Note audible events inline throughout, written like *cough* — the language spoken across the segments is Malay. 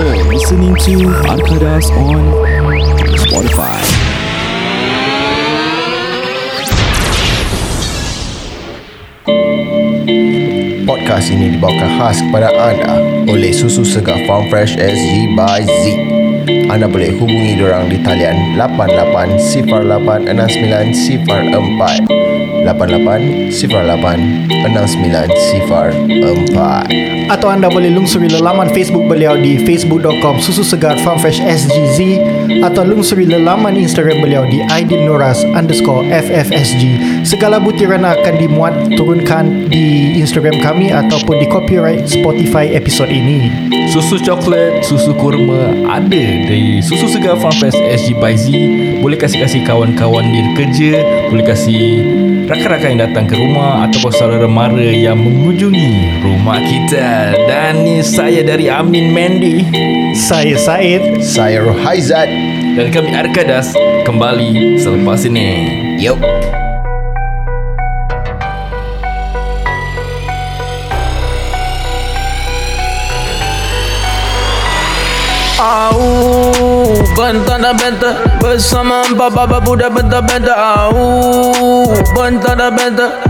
You're listening to Arkadas on Spotify. Podcast ini dibawakan khas kepada anda oleh Susu Segar Farm Fresh SG by Z. Anda boleh hubungi diorang di talian 88086904 88086904 Atau anda boleh lungsuri laman Facebook beliau di facebook.com susu segar farmfresh SGZ atau lungsuri laman Instagram beliau di aidilnoras underscore FFSG. Segala butiran akan dimuat turunkan di Instagram kami ataupun di copyright Spotify episod ini. Susu coklat, susu kurma ada dari Susu Segar Farm Fresh SG by Z. Boleh kasih-kasih kawan-kawan di kerja, boleh kasih rakan-rakan yang datang ke rumah ataupun saudara mara yang mengunjungi rumah kita. Dan ni saya dari Amin Mendy Saya Said. Saya Rohaizat. Dan kami Arkadas kembali selepas ini. Yup Au, bentar dan bentar Bersama empat baba budak bentar-bentar. Au, bentar dan bentar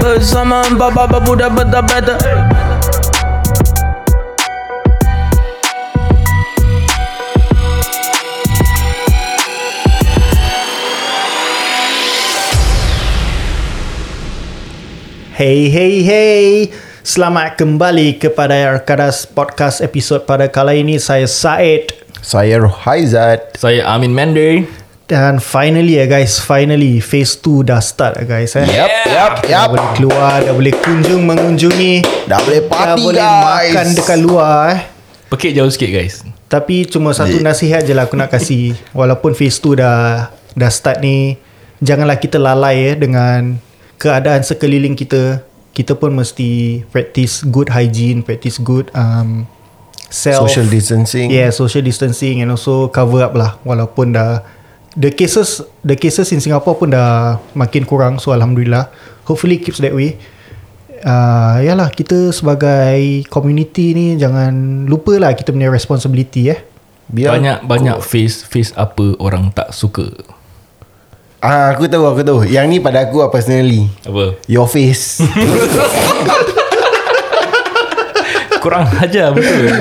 Bersama empat baba budak bentar-bentar Hey hey hey. Selamat kembali kepada Arkadas Podcast episod pada kali ini. Saya Said. Saya Rohaizat Saya Amin Mendy. Dan finally ya guys Finally phase 2 dah start ya guys eh. Yup Yup Dah Yup boleh keluar Dah boleh kunjung mengunjungi. Dah boleh Dah party boleh guys. makan dekat luar eh. Pekik jauh sikit guys. Tapi cuma satu nasihat je lah aku nak kasih. *laughs* Walaupun phase 2 dah Dah start ni Janganlah kita lalai eh Dengan Keadaan sekeliling kita. Kita pun mesti Practice good hygiene Practice good um, Self Social distancing. Yeah social distancing And also cover up lah. Walaupun dah The cases The cases in Singapore pun dah Makin kurang So Alhamdulillah Hopefully keeps that way uh, Yalah kita sebagai Community ni Jangan lupa lah Kita punya responsibility eh Biar Banyak-banyak face face apa orang tak suka. Ah, aku tahu aku tahu. Yang ni pada aku lah personally. Apa? Your face. *laughs* Kurang ajar betul. *laughs*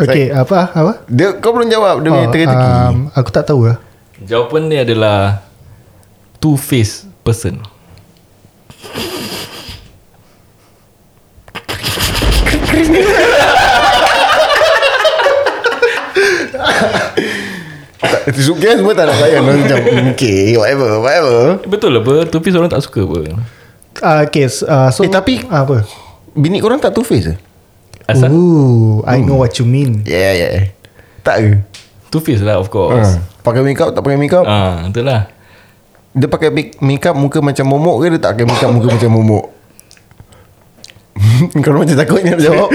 Okay apa Apa dia kau belum jawab dia punya Oh, teka-teki. um, Aku tak tahu lah Jawapan dia adalah two face person. Sukan semua tak nak layan Orang macam Okay whatever Whatever Betul lah apa? Two face orang tak suka apa? uh, Okay uh, so, Eh, tapi- Apa Bini korang tak two face ke? Asal? Ooh, I know what you mean Yeah yeah Tak ke? Two face lah of course. Ha. Pakai makeup tak pakai makeup Ah, betul lah. Dia pakai make- makeup muka macam momok ke Dia tak pakai makeup muka macam momok *laughs* Kau macam takutnya nak jawab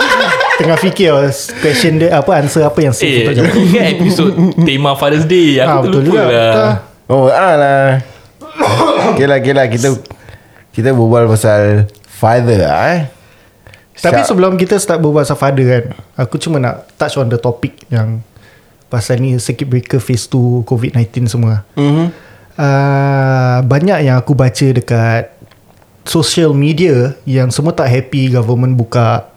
*laughs* Tengah fikir oh, Question dia Apa answer apa yang safe Eh, untuk jawab *laughs* ingat episod tema Father's Day. Aku Ah, tu betul lupa juga. lah. Oh alah *coughs* Okay lah okay lah Kita Kita berbual pasal Father lah eh Tapi Syak- sebelum kita start berbual pasal father kan Aku cuma nak touch on the topic yang Pasal ni circuit breaker phase 2 COVID-19 semua Mhm. uh, Banyak yang aku baca dekat Social media Yang semua tak happy government buka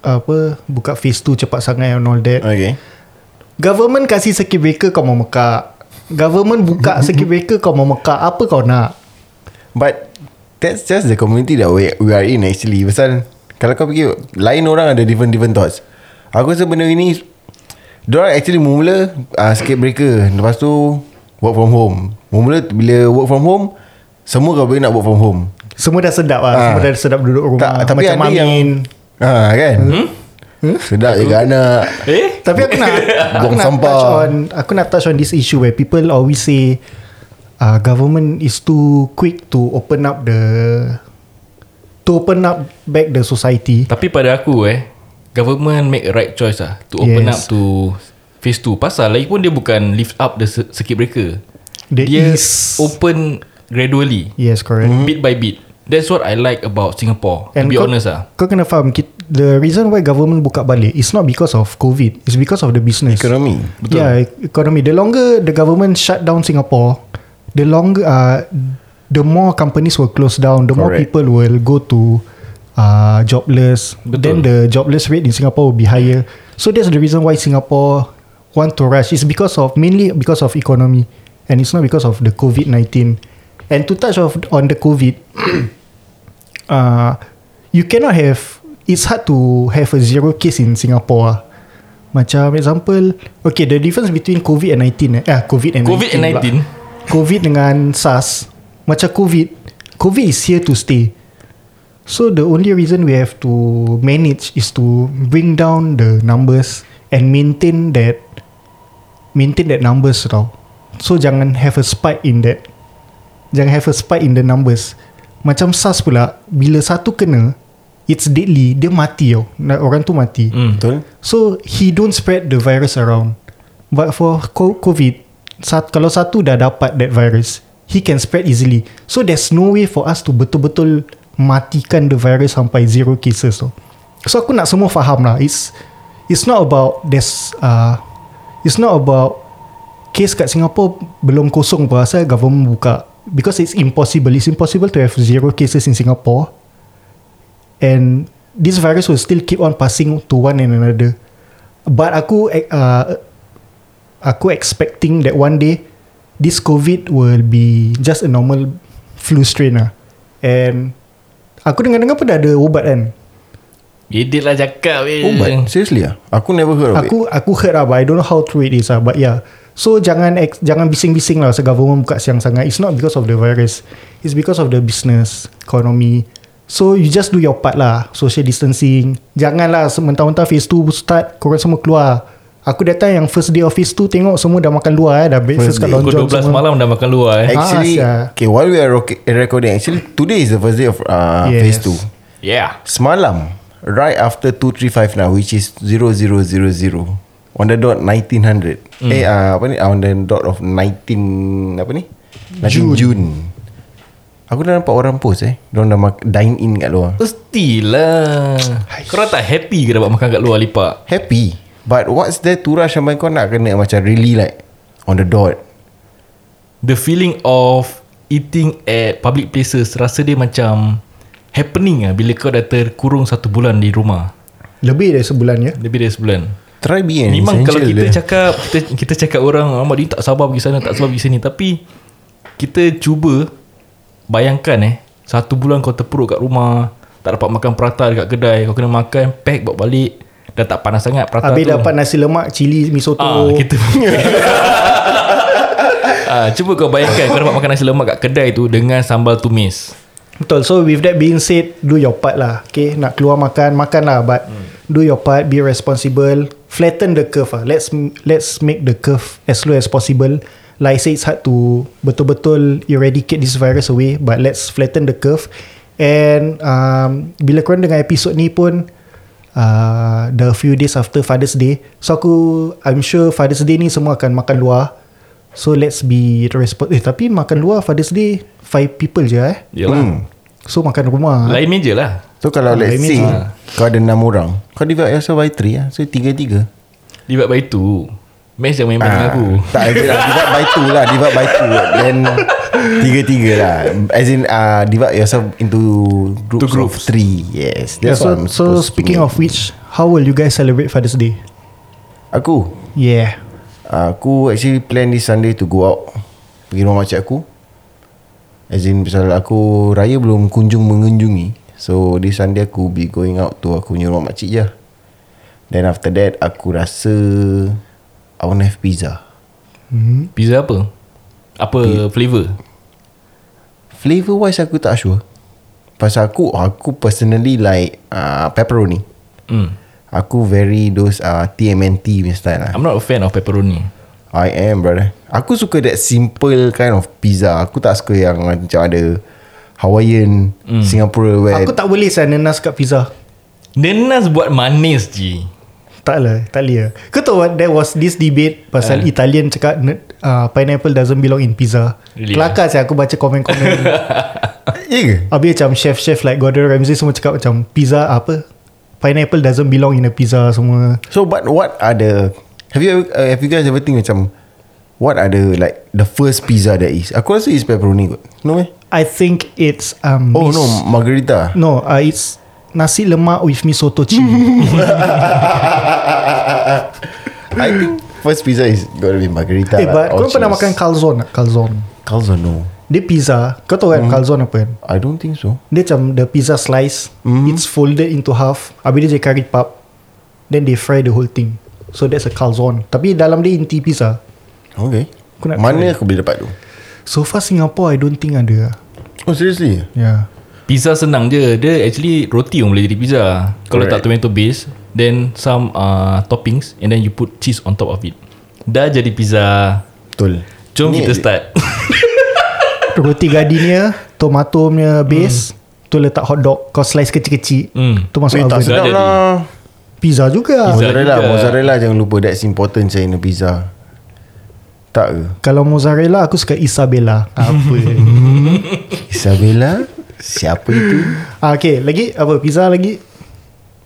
apa buka phase 2 cepat sangat and all that. Okay Government kasih circuit breaker kau mau mekak. Government buka *laughs* circuit breaker kau mau mekak. Apa kau nak? But That's just the community that we, we are in actually Pasal Kalau kau fikir Lain orang ada different-different thoughts Aku rasa benda ini Diorang actually mula uh, Skip breaker Lepas tu Work from home Mula bila work from home Semua kau boleh nak work from home Semua dah sedap lah. Ah. Semua dah sedap duduk rumah. tak, Tapi Macam ada Amin. yang ah, Kan hmm? Sedap je anak Eh? Tapi aku nak *laughs* aku Buang nak sampah. touch on aku nak touch on this issue where people always say uh, government is too quick to open up the to open up back the society. Tapi pada aku eh Government make a right choice lah To open Yes. up to Phase 2 Pasal lagi pun dia bukan Lift up the cir- circuit breaker There Dia is- open Gradually Yes, correct. Bit by bit That's what I like about Singapore To be kau, honest lah Kau kena faham The reason why government buka balik It's not because of COVID It's because of the business Ekonomi Betul. Yeah, economy. The longer the government shut down Singapore, the longer, uh, the more companies will close down. The more Correct. people will go to uh, jobless. Betul. Then the jobless rate in Singapore will be higher. So that's the reason why Singapore want to rush. It's because of mainly because of economy, and it's not because of the COVID nineteen. And to touch of on the COVID, *coughs* uh, you cannot have. It's hard to have a zero case in Singapore. ah. Macam example Okay the difference between COVID and 19 eh, eh COVID and COVID and 19 pula. COVID dengan SARS Macam COVID. COVID is here to stay. So the only reason we have to manage Is to bring down the numbers And maintain that Maintain that numbers tau. So jangan have a spike in that. Jangan have a spike in the numbers. Macam SARS pula Bila satu kena It's deadly. Dia mati tau. Na- Orang tu mati. Hmm. Betul. So he don't spread the virus around. But for co- COVID, sat, kalau satu dah dapat that virus, he can spread easily. So there's no way for us to betul-betul matikan the virus sampai zero cases. So, so aku nak semua faham lah. It's it's not about there's uh, it's not about case kat Singapore belum kosong pun asal government buka because it's impossible. It's impossible to have zero cases in Singapore and this virus will still keep on passing to one and another. But aku uh, aku expecting that one day this COVID will be just a normal flu strain lah. And aku dengar-dengar pun dah ada ubat kan. Edit lah cakap eh. But Seriously lah Aku never heard of it Aku aku heard lah but I don't know how true it is lah. But yeah. So jangan ex, jangan bising-bising lah se government buka siang sangat. It's not because of the virus. It's because of the business, economy. So you just do your part lah. Social distancing. Janganlah sementara-mentara phase 2 start korang semua keluar. Aku datang yang first day of phase 2 tengok semua dah makan luar eh. Dah breakfast kat day. Long Pukul John 12 semua. malam dah makan luar eh. Actually Ah. Okay while we are recording Actually today is the first day of uh, Yes. Phase 2 Yeah. Semalam Right after 235 now Which is 0000 On the dot 1900 Hmm. Eh uh, apa ni On the dot of 19 Apa ni 19 June, June. Aku dah nampak orang post eh Diorang dah mak- dine in kat luar Mestilah. Korang tak happy ke dapat makan kat luar lipat? Happy But what's there to rush Sampai kau nak kena Macam really like On the dot The feeling of eating at public places rasa dia macam happening lah bila kau dah terkurung satu bulan di rumah. Lebih dari sebulan ya. Lebih dari sebulan. Try be an Memang kalau essential kita dia. cakap kita, kita cakap orang Ahmad dia tak sabar pergi sana tak sabar pergi sini tapi kita cuba bayangkan eh satu bulan kau terpuruk kat rumah tak dapat makan prata dekat kedai kau kena makan pack bawa balik dah tak panas sangat prata Habis tu dapat nasi lemak, cili, mi soto. ah, kita *laughs* ah, cuba kau bayangkan kau dapat makan nasi lemak kat kedai tu dengan sambal tumis Betul. So with that being said, do your part lah. Okay, nak keluar makan, makan lah. But do your part, be responsible. Flatten the curve lah. Let's let's make the curve as low as possible. Like I say, it's hard to betul-betul eradicate this virus away. But let's flatten the curve. And um, bila korang dengar episod ni pun, uh, the few days after Father's Day. So aku, I'm sure Father's Day ni semua akan makan luar. So let's be responsible. Eh tapi makan luar Father's Day, five people je eh. Yalah Hmm. So makan rumah Lain meja lah So kalau Ah, let's say. Kau ada 6 orang Kau divide yourself by 3 lah So 3-3 Divide by two Mes yang main-main dengan aku. Tak divide, divide by 2 lah Divide by 2 Then 3-3 lah. As in uh, Divide yourself into Groups, Two groups. of 3 Yes Yeah, so so speaking of which, How will you guys celebrate Father's Day? Aku? Yeah. Aku actually plan this Sunday to go out Pergi rumah makcik aku. As in pasal aku Raya belum kunjung mengunjungi. So this Sunday aku be going out to aku punya rumah makcik je. Then after that Aku rasa I want have pizza Pizza apa? Apa flavor? Flavor wise aku tak sure Pasal aku Aku personally like uh, Pepperoni Hmm. Aku very those uh, TMNT punya style lah I'm not a fan of pepperoni. I am brother Aku suka that simple kind of pizza Aku tak suka yang macam ada Hawaiian mm. Singapore where Aku tak boleh saya nenas kat pizza. Nenas buat manis je. Tak lah, tak boleh lah. Kau tahu what, there was this debate pasal Ah. Italian cakap uh, pineapple doesn't belong in pizza. Really? Kelakar saya aku baca komen-komen. *laughs* Ya ke? Habis macam chef-chef like Gordon Ramsay semua cakap macam pizza apa? Pineapple doesn't belong in a pizza semua. So but what are the Have you ever, uh, have you guys ever think macam What are the like The first pizza that is Aku rasa is pepperoni kot No eh I think it's um Oh no Margarita No, uh, it's nasi lemak with mi soto. *laughs* I think First pizza is Gotta be Margarita eh, but kau pernah makan calzone? Calzone. Calzone no Dia pizza. Kau tahu kan calzone apa kan? I don't think so Dia macam the pizza slice. It's folded into half. Habis dia jadi curry puff. Then they fry the whole thing. So that's a calzone. Tapi dalam dia inti pizza. Okay Aku Mana try. aku boleh dapat tu So far Singapore I don't think ada. Oh seriously Yeah. Pizza senang je. Dia actually roti yang boleh jadi pizza. Kalau Correct. tak tomato base, then some uh, toppings and then you put cheese on top of it. Dah jadi pizza. Betul Jom *laughs* Ni- kita start. Roti gardenia, tomato punya base. Tu letak hot dog. Kau slice kecil-kecil. Hmm. Tu masuk tak oven. sedap jadi. lah Pizza juga. Pizza. Mozzarella juga. Mozzarella jangan lupa That's important saya in a pizza Tak ke Kalau mozzarella aku suka Isabella. *laughs* Apa? Isabella Siapa itu ah, okay, lagi apa? Pizza lagi?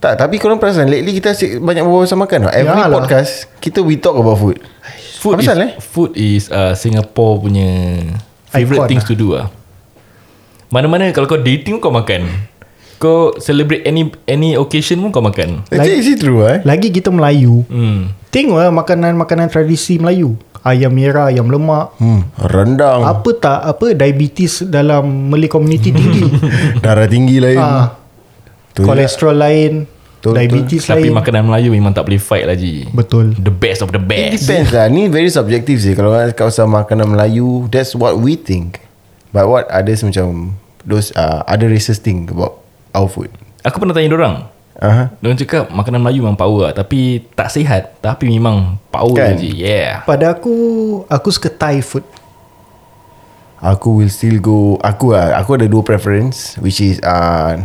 Tak tapi korang perasan Lately kita asyik banyak berbual pasal makan. Every Yalah. podcast Kita we talk about food Food Apa is, eh? food is uh, Singapore punya favorite Icon things lah. to do ah. Mana-mana kalau kau dating kau makan. Kau celebrate any any occasion pun kau makan. Actually is it true eh Lagi kita Melayu. Hmm. Tengok lah makanan-makanan tradisi Melayu. Ayam merah, ayam lemak. hmm, Rendang Apa tak apa diabetes dalam Malay community *laughs* tinggi. Darah tinggi lain Tu kolesterol lain, Betul, diabetes Tapi lain. makanan Melayu memang tak boleh fight lah Ji. Betul. The best of the It best. depends lah Ni very subjective sih Kalau orang cakap pasal makanan Melayu That's what we think But what others macam Those uh, other races think About our food Aku pernah tanya orang. Uh-huh. Diorang cakap makanan Melayu memang power lah. Tapi tak sihat. Tapi memang power Kan? je. Yeah. Pada aku aku suka Thai food. Aku will still go Aku lah Aku ada dua preference Which is uh,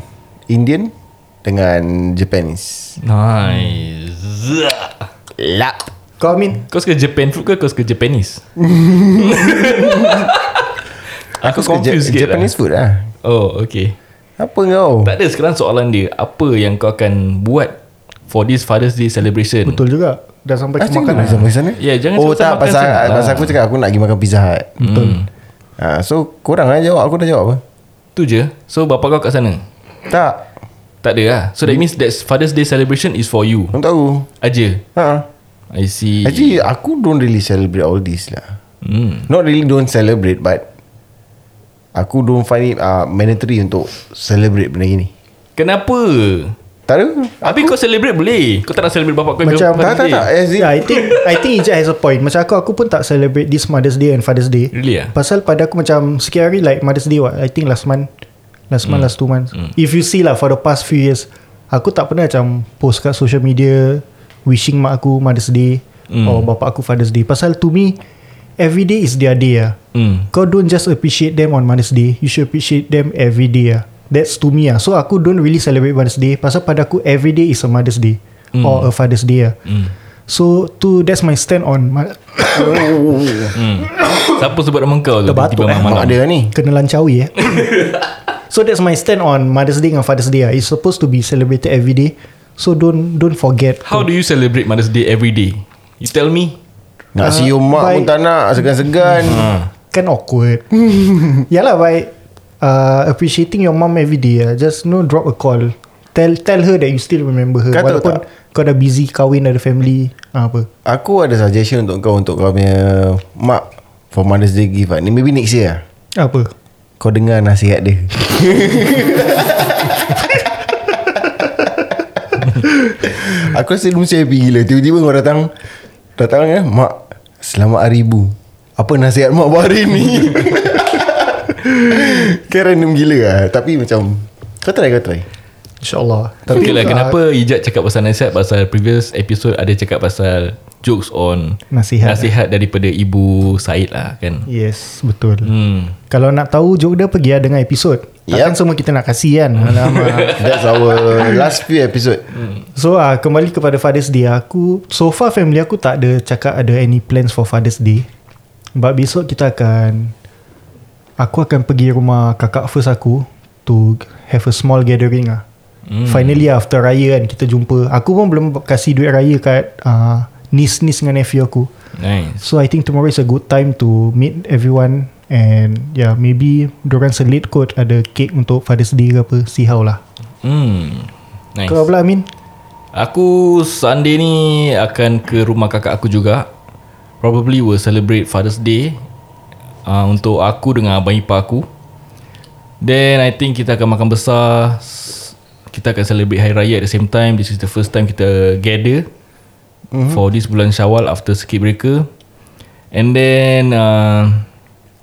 Indian Dengan Japanese Nice. Lap Kau Amin? Kau suka Japan food ke kau suka Japanese? *laughs* Aku suka confused Ja- sikit Japanese lah. food lah Oh, okay. Apa kau? Tak ada sekarang soalan dia Apa yang kau akan buat For this Father's Day celebration? Betul juga. Dah sampai ke Macam makanan. mana sampai sana. Ya, jangan Oh tak makan pasal, sangat lah. pasal aku cakap Aku nak pergi makan pizza hut. Betul. uh, So korang lah jawab? Aku dah jawab apa? Tu je. So bapa kau kat sana? Tak. Tak ada lah. So that means that Father's Day celebration is for you? Aku. Tahu Aja ha. I see. Actually aku don't really celebrate all this lah. Hmm. Not really don't celebrate But Aku don't find it uh, mandatory untuk celebrate benda gini Kenapa Tak ada Habis kau celebrate boleh Kau tak nak celebrate bapa kau Macam- Tak tak tak As in, Yeah, I think I think Ijat has a point. Macam aku aku pun tak celebrate this Mother's Day and Father's Day. Really ah? Pasal pada aku macam sikit hari like Mother's Day what? I think last month. Last month, last two months. If you see lah for the past few years, aku tak pernah macam post kat social media wishing mak aku Mother's Day or bapak aku Father's Day. Pasal to me, every day is their day ah. Hmm. Kau don't just appreciate them on Mother's Day. You should appreciate them every day ah. That's to me ah. So aku don't really celebrate Mother's Day. Pasal pada aku every day is a Mother's Day or a Father's Day ah. So to that's my stand on ma- *coughs* Siapa sebut nama kau tu Terbatuk, Tiba-tiba eh. Mak dia ni kena lancawi eh. *coughs* so that's my stand on Mother's Day and Father's Day ah. It's supposed to be celebrated every day. So don't don't forget. How do you celebrate Mother's Day every day? You tell me Nak sium mak by- pun tak nak Segan-segan kan awkward. *laughs* Yalah by uh, appreciating your mom every day. ah. Just no drop a call. Tell tell her that you still remember her Kau tahu Walaupun kau dah busy Kahwin ada family ah, Apa Aku ada suggestion untuk kau Untuk kau punya Mak For Mother's Day gift. Ni maybe next year. Apa Kau dengar nasihat dia *laughs* Aku rasa dia mesti happy gila Tiba-tiba kau datang Datang ya Mak Selamat hari ibu. Apa nasihat mak buat hari ni? *laughs* Kan random gila lah. Tapi macam Kau try kau try InsyaAllah Tapi okay lah, ah, kenapa Ijat cakap pasal nasihat Pasal previous episode Ada cakap pasal Jokes on Nasihat. Nasihat daripada Ibu Said lah kan Yes Betul Hmm. Kalau nak tahu joke dia Pergi lah dengar episod Takkan Yep. semua kita nak kasih kan *laughs* That's our last few episode So ah kembali kepada Father's Day aku so far family aku tak ada cakap ada any plans for Father's Day. But besok kita akan aku akan pergi rumah kakak first aku to have a small gathering ah. Mm. Finally after raya kan kita jumpa. Aku pun belum kasih duit raya kat uh, niece-niece dengan nephew aku. Nice So I think tomorrow is a good time to meet everyone and yeah maybe dorang selit kot ada cake untuk Father's Day ke apa. See how lah. Hmm. Nice Kau pula Amin? Aku Sunday ni akan ke rumah kakak aku juga. Probably will celebrate Father's Day uh, untuk aku dengan abang ipar aku. Then I think kita akan makan besar. Kita akan celebrate Hari Raya at the same time. This is the first time kita gather mm-hmm. for this bulan Syawal after circuit breaker. And then uh,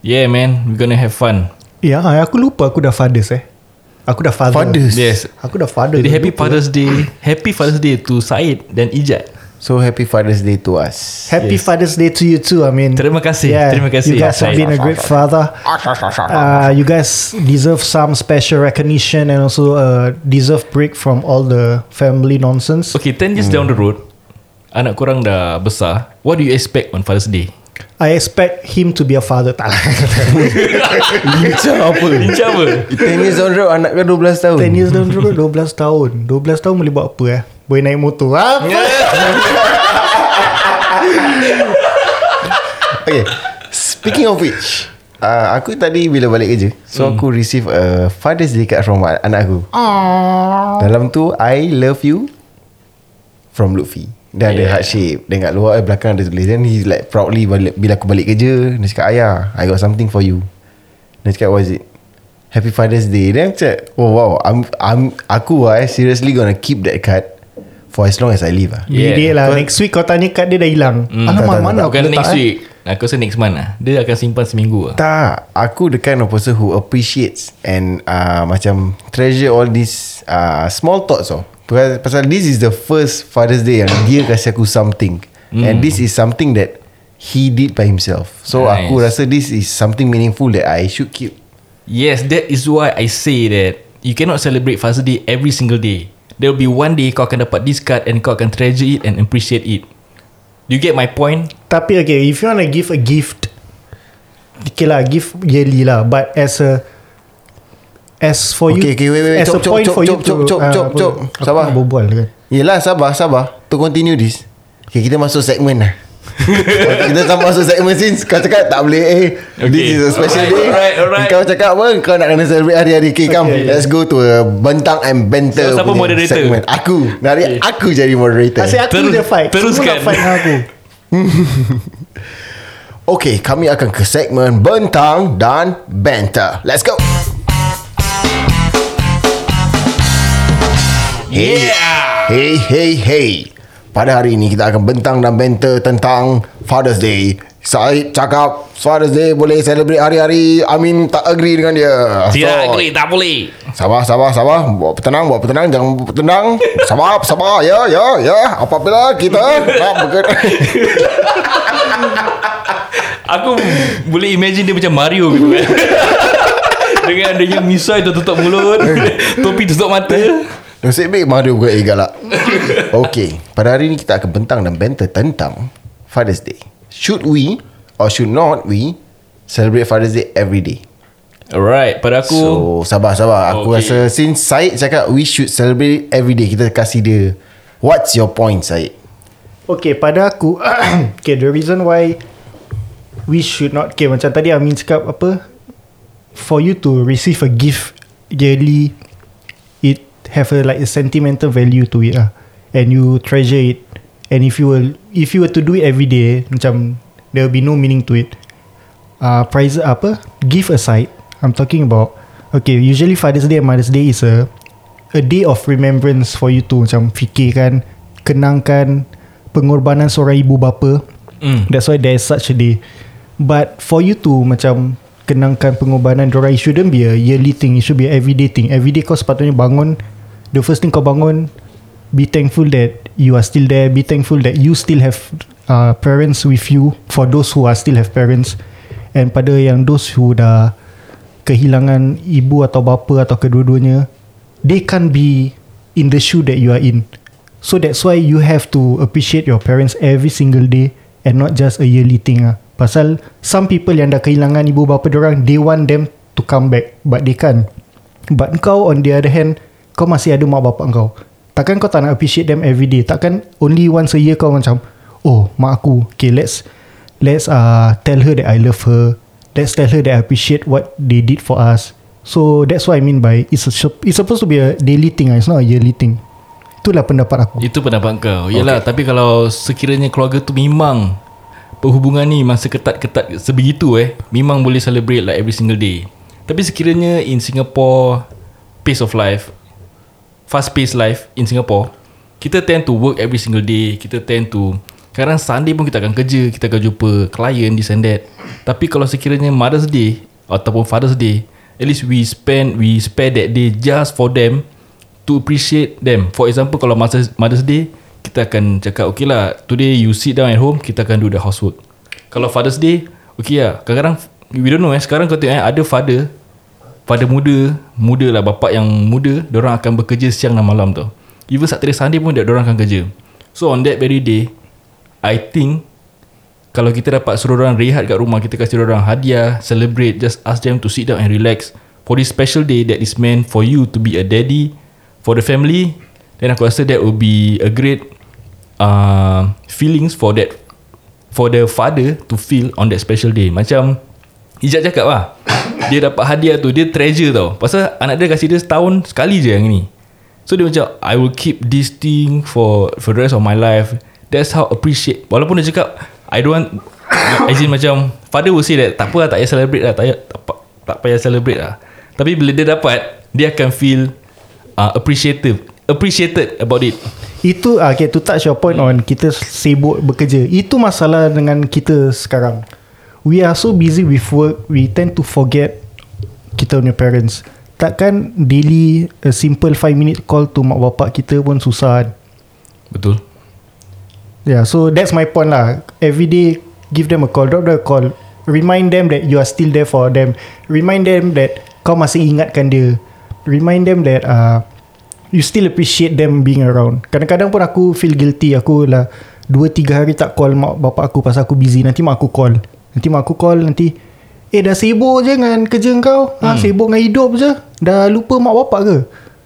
yeah man, we're gonna have fun. Ya, aku lupa aku dah fathers eh. Aku dah father. Fathers? Yes. Aku dah father. Jadi happy Lupa. Father's Day. Happy Father's Day to Said dan Ijat. So happy Father's Day to us Happy Yes. Father's Day to you too. I mean, Terima kasih, terima kasih. You guys have been a great father. Uh, you guys deserve some special recognition and also uh, deserve break from all the family nonsense. Okay 10 years down the road Anak korang dah besar What do you expect on Father's Day? I expect him to be a father. Tak lah. *laughs* Lincah apa Lincah apa? 10 years on road Anak kau 12 tahun 10 years down the road, 12 tahun. 12 tahun boleh buat apa eh? Boleh naik motor. Apa? *laughs* Okay Speaking of which uh, Aku tadi bila balik kerja So aku receive a Father's Day card from anak aku. Dalam tu I love you From Lutfi. Dia ada Yeah. heart shape Dan kat luar eh, belakang ada tulis. Then he like proudly balik, Bila aku balik kerja Dia cakap Ayah I got something for you. Dia cakap what is it? Happy Father's Day. Then aku cakap Oh wow I'm, I'm Aku I seriously gonna keep that card For as long as I live ah. Yeah. Yeah. lah. Kau- Next week kau tanya kad dia dah hilang. Hmm. Alamak, Tak, tak, mana tak. aku letak next eh? week Aku rasa next month lah Dia akan simpan seminggu lah Tak Aku the kind of person Who appreciates And uh, Macam Treasure all these uh, Small thoughts oh. Pasal, pasal this is the first Father's Day Yang dia kasih aku something mm. And this is something that He did by himself So Nice. aku rasa This is something meaningful That I should keep Yes that is why I say that You cannot celebrate Father's Day Every single day There will be one day Kau akan dapat this card And kau akan treasure it And appreciate it Do you get my point? Tapi okay If you want to give a gift Okay lah Give yearly lah But as a As for you Okay, okay, wait, wait, wait. As Chop, a point chop, for you chop, chop, to chop, ah, chop, chop. Aku Sabar. berbual kan Yelah sabar sabar To continue this Okay kita masuk segmen lah *laughs* kita tak masuk segmen since Kau cakap tak boleh eh Okay. This is a special Alright, day alright, alright. Kau cakap apa Kau nak kena celebrate hari-hari Okay come Okay. Let's go to a Bentang and Banter So, siapa moderator? segment. Aku Dari aku jadi moderator Asyik aku Terus- je fight Semua teruskan. nak fight aku *laughs* Okay kami akan ke segmen Bentang dan Banter Let's go Hey, hey, hey, hey. Pada hari ini kita akan bentang dan banter tentang Father's Day. Said cakap Father's Day boleh celebrate hari-hari. Amin tak agree dengan dia. Tidak agree Tak boleh Sabar, sabar, sabar. Buat bertenang, buat bertenang. Jangan buat bertenang. Sabar, sabar. Ya, ya, ya. Apabila kita nak bekerja. *laughs* Aku boleh imagine dia macam Mario gitu kan *laughs* Dengan adanya misai tertutup mulut *laughs* Topi tutup mata Nasib baik Mario bukan eh galak. *laughs* Okay Pada hari ni kita akan bentang dan banter tentang Father's Day. Should we Or should not we Celebrate Father's Day every day? Alright Pada aku So sabar sabar. Aku Okay. rasa Since Syed cakap We should celebrate every day Kita kasih dia What's your point Syed Okay pada aku *coughs* Okay the reason why We should not Okay macam tadi Amin cakap apa? For you to receive a gift Yearly have a like a sentimental value to it lah. And you treasure it. And if you will if you were to do it every day macam there will be no meaning to it. Uh, prize apa? Give aside. I'm talking about okay usually Father's Day and Mother's Day is a a day of remembrance for you to macam fikirkan kenangkan pengorbanan seorang ibu bapa. Mm. That's why there's such a day. But for you to macam Kenangkan pengorbanan Diorang it shouldn't be a yearly thing. It should be a everyday thing. Everyday kau sepatutnya bangun The first thing kau bangun Be thankful that You are still there Be thankful that you still have uh, Parents with you For those who are still have parents And pada yang those who dah Kehilangan ibu atau bapa Atau kedua-duanya They can't be In the shoe that you are in So that's why you have to appreciate your parents every single day and not just a yearly thing ah. Pasal some people yang dah kehilangan ibu bapa orang, they want them to come back but they can't. But kau on the other hand, kau masih ada mak bapak kau. Takkan kau tak nak appreciate them every day? Takkan only once a year kau macam, oh mak aku, okay let's let's uh, tell her that I love her. Let's tell her that I appreciate what they did for us. So that's what I mean by it's a, it's supposed to be a daily thing. ah. It's not a yearly thing. Itulah pendapat aku. Itu pendapat kau Yelah okay. Tapi kalau Sekiranya keluarga tu memang Perhubungan ni Memang seketat-ketat Sebegitu eh Memang boleh celebrate Like every single day Tapi sekiranya In Singapore Pace of life Fast paced life In Singapore Kita tend to work every single day Kita tend to Kadang Sunday pun kita akan kerja Kita akan jumpa Client This and that Tapi kalau sekiranya Mother's Day Ataupun Father's Day At least we spend We spare that day Just for them to appreciate them. For example, kalau Mother's, Day, kita akan cakap, okay lah, today you sit down at home, kita akan do the housework. Kalau Father's Day, okay lah, kadang-kadang, we don't know eh, sekarang kau tengok eh, ada father, father muda, muda lah, bapak yang muda, orang akan bekerja siang dan malam tau. Even Saturday Sunday pun, orang akan kerja. So, on that very day, I think, kalau kita dapat suruh orang rehat kat rumah, kita kasih orang hadiah, celebrate, just ask them to sit down and relax. For this special day that is meant for you to be a daddy, for the family then aku rasa that will be a great uh, feelings for that for the father to feel on that special day macam Ijat cakap lah. Dia dapat hadiah tu dia treasure tau. Pasal anak dia kasih dia setahun sekali je yang ni so dia macam I will keep this thing for for the rest of my life. That's how appreciate. Walaupun dia cakap I don't want *coughs* as in macam father will say that tak apa lah tak payah celebrate lah tak payah, tak, tak payah celebrate lah. Tapi bila dia dapat dia akan feel uh, appreciative appreciated about it. Itu uh, okay, to touch your point on kita sibuk bekerja. Itu masalah dengan kita sekarang. We are so busy with work, we tend to forget kita punya parents. Takkan daily a simple 5 minute call to mak bapak kita pun susah kan. betul Yeah, so that's my point lah. Every day, give them a call, drop them a call. Remind them that you are still there for them. Remind them that kau masih ingatkan dia. Remind them that uh, you still appreciate them being around. Kadang-kadang pun aku feel guilty. Aku lah 2-3 hari tak call mak bapak aku pasal aku busy. Nanti mak aku call. Nanti mak aku call nanti. Eh dah sibuk je dengan kerja kau. Ha, sibuk dengan hidup je. Dah lupa mak bapak ke?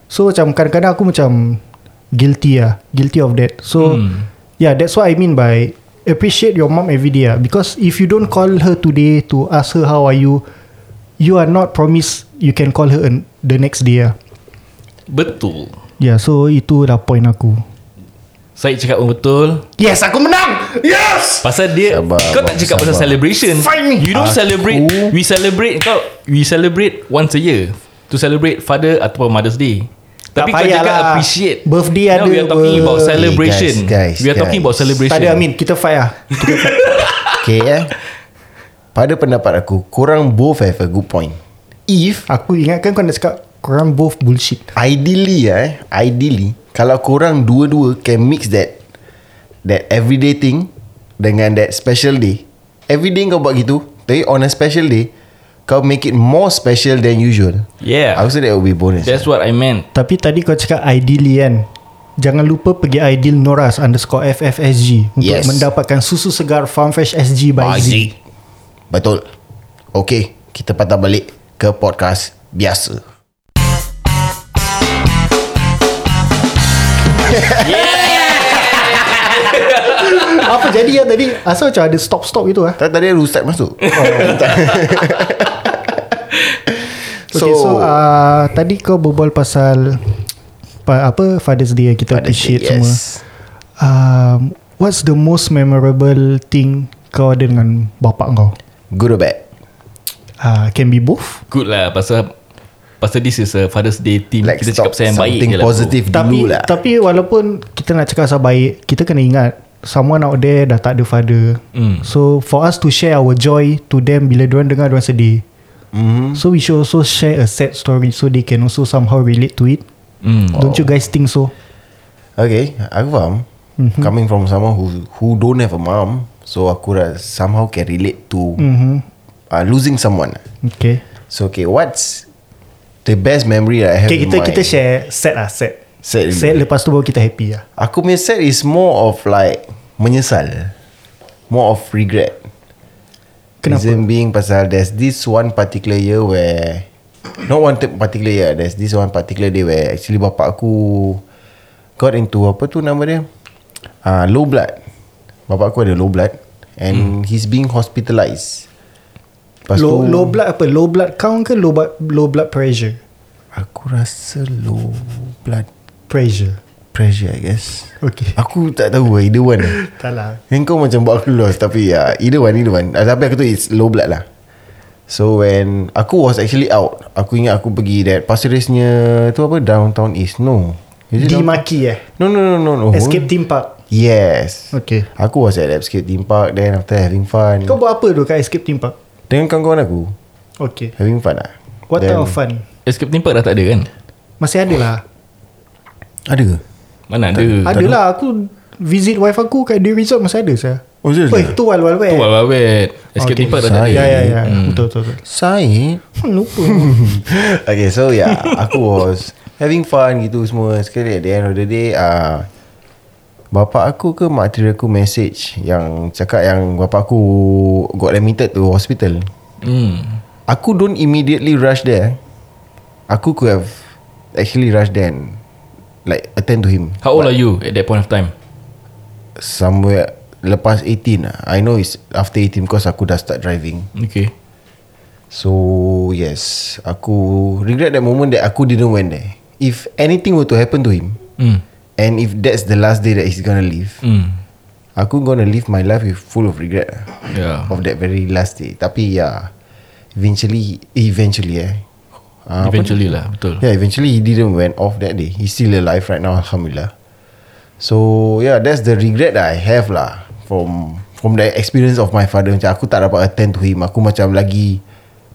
So macam kadang-kadang aku macam guilty lah. Guilty of that. So Hmm. Yeah, that's what I mean by appreciate your mom every day. ah. Because if you don't call her today to ask her how are you, you are not promised you can call her an- the next day. ah. betul Yeah, so itu dah point aku. Saya cakap pun betul Yes, aku menang. Yes. Pasal dia Sabar, Kau tak cakap pasal sabar. celebration Fight me. You don't Aku- celebrate We celebrate kau We celebrate once a year To celebrate father Ataupun mother's day Tapi kau cakap lah. appreciate Birthday Now ada we are talking ber- about celebration guys, guys, We are talking guys. about celebration Tak ada Amin, kita fight ah. Kita fight. *laughs* Okay eh Pada pendapat aku Korang both have a good point If aku ingatkan kau nak cakap korang both bullshit. Ideally eh Ideally Kalau korang dua-dua Can mix that That everyday thing Dengan that special day. Everyday kau buat gitu Tapi on a special day Kau make it more special than usual. Yeah. Aku rasa that will be bonus That's what I meant. Tapi tadi kau cakap ideally kan. Jangan lupa pergi ideal Noras underscore FFSG untuk Yes. mendapatkan susu segar Farm Fresh SG by Z. Betul. Okay Kita patah balik Ke podcast Biasa Apa jadi ya tadi? Asal macam ada stop-stop itu ah. Tadi ada Ustaz masuk *laughs* So, okay, so uh, tadi kau berbual pasal pa, apa Father's Day kita Father's Day, appreciate semua. yes. Um, what's the most memorable thing kau ada dengan bapak kau? Good or bad? Uh, can be both. Good lah Pasal Pasal this is a Father's Day theme Like Kita cakap pasal yang baik je lah, positive Tapi dulu lah. tapi walaupun kita nak cakap pasal baik, kita kena ingat someone out there dah tak ada father. Hmm. So for us to share our joy to them bila diorang dengar diorang sedih. Mm-hmm. So we should also share a sad story so they can also somehow relate to it. Hmm. Don't you guys think so? Okay, aku faham. Mm-hmm. Coming from someone who who don't have a mom, so aku rasa somehow can relate to Mhm. uh, losing someone. Okay. So okay, what's the best memory that I have Okay, kita my kita share sad lah. Sad dulu. Sad lepas tu baru kita happy lah. Aku punya sad is more of like menyesal. More of regret. Kenapa? Reason being pasal there's this one particular year where not one particular year, there's this one particular day where actually bapak aku got into apa tu nama dia? Ah uh, low blood. Bapak aku ada low blood and hmm. he's being hospitalized. Lepas Low, tu, low blood apa? Low blood count ke low, blood- low blood pressure? Aku rasa low blood Pressure. pressure I guess. Okay. Aku tak tahu lah, either one. *laughs* Tak lah. Yang kau macam buat aku lost Tapi ya uh, Either one Either one uh, Tapi aku tu It's low blood lah So when Aku was actually out Aku ingat aku pergi That Pasir Risnya Tu apa Downtown East No Is Di downtown? Maki eh? No no no no, no. Escape Theme Park. Yes Okay. Aku was at Escape Theme Park Then after having fun Kau buat apa tu kat Escape Theme Park? Dengan kawan-kawan aku Okay. Having fun lah What Then, type of fun? Escape theme park dah tak ada kan Masih ada lah. Ada ke? Mana ada Ada lah. Aku visit wife aku kat The Resort masih ada saya. Oh serius ke? tu Wild Wild West. Tu Wild Wild Wet Escape Okay. theme park dah tak ada Ya, ya, ya. Betul, betul, betul. Saya *laughs* Hmm, Lupa. Okay so yeah Aku was Having fun gitu semua Sekali at the end of the day uh, Bapak aku ke mak tiri aku message Yang cakap yang Bapak aku Got admitted to hospital? Hmm. Aku don't immediately rush there. Aku could have Actually rush there and Like attend to him. How old are you At that point of time? Somewhere Lepas 18 lah. I know it's after 18 Because aku dah start driving. Okay. So yes. Aku regret that moment That aku didn't went there. If anything were to happen to him hmm. And if that's the last day That he's gonna leave Hmm. Aku gonna live my life With full of regret lah Yeah Of that very last day Tapi ya Eventually Eventually eh Ah, apa Eventually lah Betul Yeah, eventually he didn't went off that day. He's still alive right now, alhamdulillah. So yeah, that's the regret that I have lah from from the experience of my father. Macam aku tak dapat attend to him. Aku macam lagi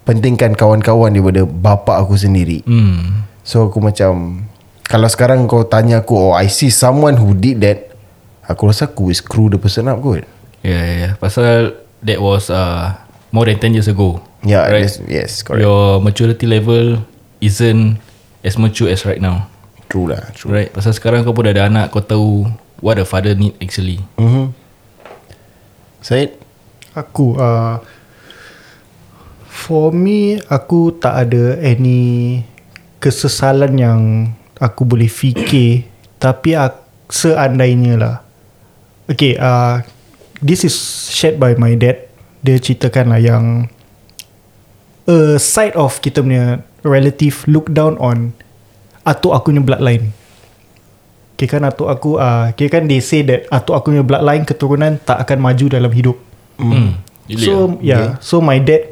pentingkan kawan-kawan daripada bapa aku sendiri. hmm. So aku macam kalau sekarang kau tanya aku, oh I see someone who did that, aku rasa aku will screw the person up kot. Yeah, yeah, yeah. Pasal that was uh, more than 10 years ago. Yeah, right? yes, correct. Your maturity level isn't as mature as right now. True lah, true. Right? Pasal sekarang kau pun dah ada anak, kau tahu what a father need actually. Mm-hmm. Syed? Aku uh, For me Aku tak ada any Kesesalan yang Aku boleh fikir Tapi aku, Seandainya lah. Okay uh, This is shared by my dad. Dia ceritakan lah yang A side of kita punya Relative Look down on Atuk aku punya bloodline. Okay kan atuk aku uh, Okay kan they say that Atuk aku punya bloodline Keturunan tak akan maju dalam hidup. Really So ah? yeah, so my dad